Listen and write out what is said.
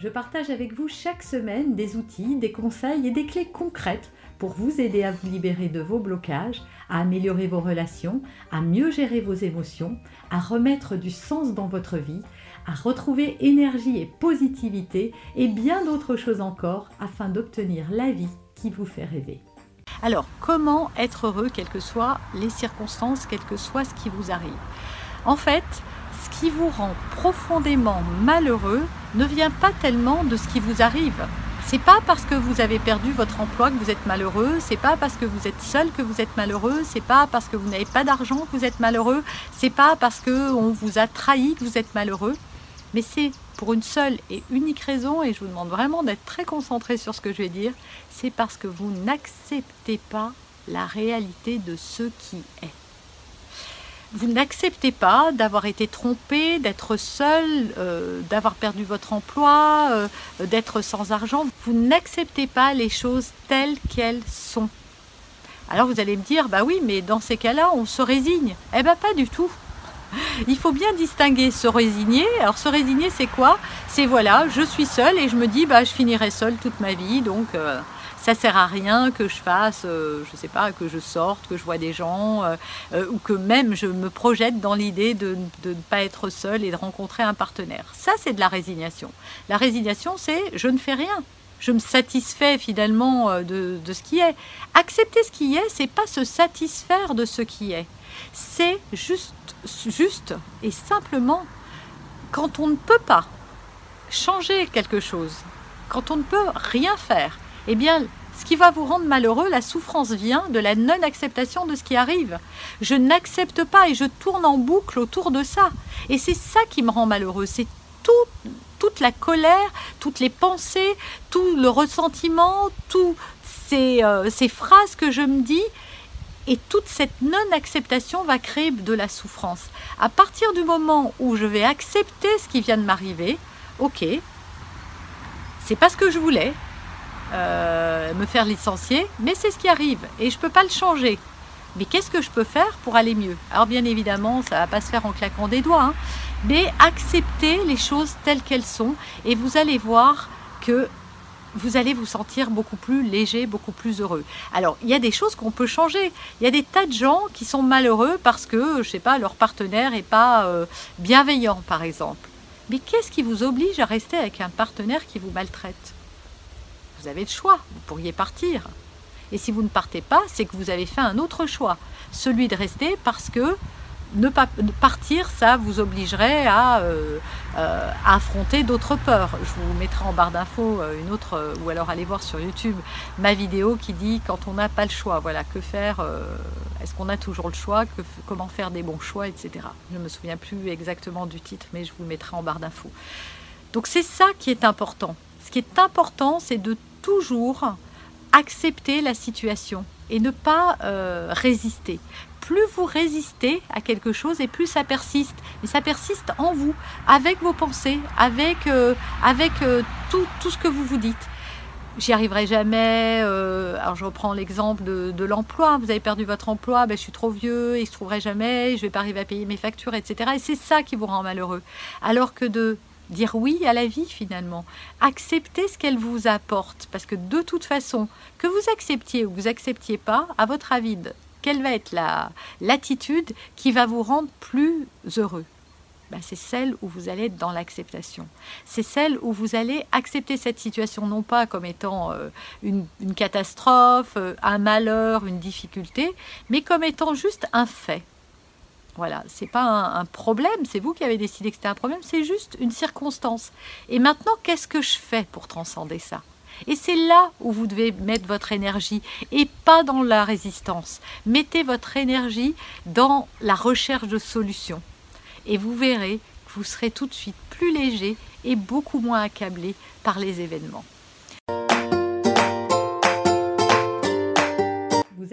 je partage avec vous chaque semaine des outils, des conseils et des clés concrètes pour vous aider à vous libérer de vos blocages, à améliorer vos relations, à mieux gérer vos émotions, à remettre du sens dans votre vie, à retrouver énergie et positivité et bien d'autres choses encore afin d'obtenir la vie qui vous fait rêver. Alors, comment être heureux quelles que soient les circonstances, quel que soit ce qui vous arrive? En fait, ce qui vous rend profondément malheureux ne vient pas tellement de ce qui vous arrive, c'est pas parce que vous avez perdu votre emploi que vous êtes malheureux, c'est pas parce que vous êtes seul que vous êtes malheureux, c'est pas parce que vous n'avez pas d'argent que vous êtes malheureux, c'est pas parce que on vous a trahi que vous êtes malheureux, mais c'est pour une seule et unique raison et je vous demande vraiment d'être très concentré sur ce que je vais dire, c'est parce que vous n'acceptez pas la réalité de ce qui est vous n'acceptez pas d'avoir été trompé, d'être seul, euh, d'avoir perdu votre emploi, euh, d'être sans argent. Vous n'acceptez pas les choses telles qu'elles sont. Alors vous allez me dire, bah oui, mais dans ces cas-là, on se résigne. Eh bien pas du tout. Il faut bien distinguer se résigner. Alors se résigner, c'est quoi? C'est voilà, je suis seul et je me dis, bah je finirai seul toute ma vie, donc... Euh, ça sert à rien que je fasse, euh, je sais pas, que je sorte, que je vois des gens, euh, euh, ou que même je me projette dans l'idée de, ne pas être seule et de rencontrer un partenaire. Ça, c'est de la résignation. La résignation, c'est je ne fais rien. Je me satisfais finalement de, de ce qui est. Accepter ce qui est, c'est pas se satisfaire de ce qui est. C'est juste, juste et simplement quand on ne peut pas changer quelque chose, quand on ne peut rien faire, eh bien, ce qui va vous rendre malheureux, la souffrance vient de la non-acceptation de ce qui arrive. Je n'accepte pas et je tourne en boucle autour de ça. Et c'est ça qui me rend malheureux. C'est toute la colère, toutes les pensées, tout le ressentiment, toutes ces, euh, ces phrases que je me dis. Et toute cette non-acceptation va créer de la souffrance. À partir du moment où je vais accepter ce qui vient de m'arriver, ok, c'est pas ce que je voulais, euh, me faire licencier, mais c'est ce qui arrive et je ne peux pas le changer. Mais qu'est-ce que je peux faire pour aller mieux? Alors bien évidemment, ça ne va pas se faire en claquant des doigts, hein, mais accepter les choses telles qu'elles sont et vous allez voir que vous allez vous sentir beaucoup plus léger, beaucoup plus heureux. Alors, il y a des choses qu'on peut changer. Il y a des tas de gens qui sont malheureux parce que, je sais pas, leur partenaire n'est pas euh, bienveillant, par exemple. Mais qu'est-ce qui vous oblige à rester avec un partenaire qui vous maltraite? Vous avez le choix, vous pourriez partir. Et si vous ne partez pas, c'est que vous avez fait un autre choix, celui de rester parce que ne pas partir, ça vous obligerait à, euh, euh, affronter d'autres peurs. Je vous mettrai en barre d'infos euh, une autre, ou alors allez voir sur YouTube ma vidéo qui dit quand on n'a pas le choix, voilà, que faire, est-ce qu'on a toujours le choix, comment faire des bons choix, etc. Je ne me souviens plus exactement du titre, mais je vous mettrai en barre d'infos. Donc c'est ça qui est important. Ce qui est important, c'est de toujours accepter la situation et ne pas euh, résister. Plus vous résistez à quelque chose et plus ça persiste. Mais ça persiste en vous, avec vos pensées, avec, euh, avec euh, tout, tout, ce que vous vous dites. J'y arriverai jamais. alors je reprends l'exemple de, l'emploi. Vous avez perdu votre emploi, ben, je suis trop vieux, il se trouverait jamais, je vais pas arriver à payer mes factures, etc. Et c'est ça qui vous rend malheureux. Alors que de dire oui à la vie finalement. Accepter ce qu'elle vous apporte. Parce que de toute façon, que vous acceptiez ou vous acceptiez pas, à votre avis, quelle va être la l'attitude qui va vous rendre plus heureux? Ben, c'est celle où vous allez être dans l'acceptation. C'est celle où vous allez accepter cette situation non pas comme étant euh, une, une, catastrophe, euh, un malheur, une difficulté, mais comme étant juste un fait. Voilà, c'est pas un, problème, c'est vous qui avez décidé que c'était un problème, c'est juste une circonstance. Et maintenant, qu'est-ce que je fais pour transcender ça? Et c'est là où vous devez mettre votre énergie et pas dans la résistance. Mettez votre énergie dans la recherche de solutions. Et vous verrez que vous serez tout de suite plus léger et beaucoup moins accablé par les événements.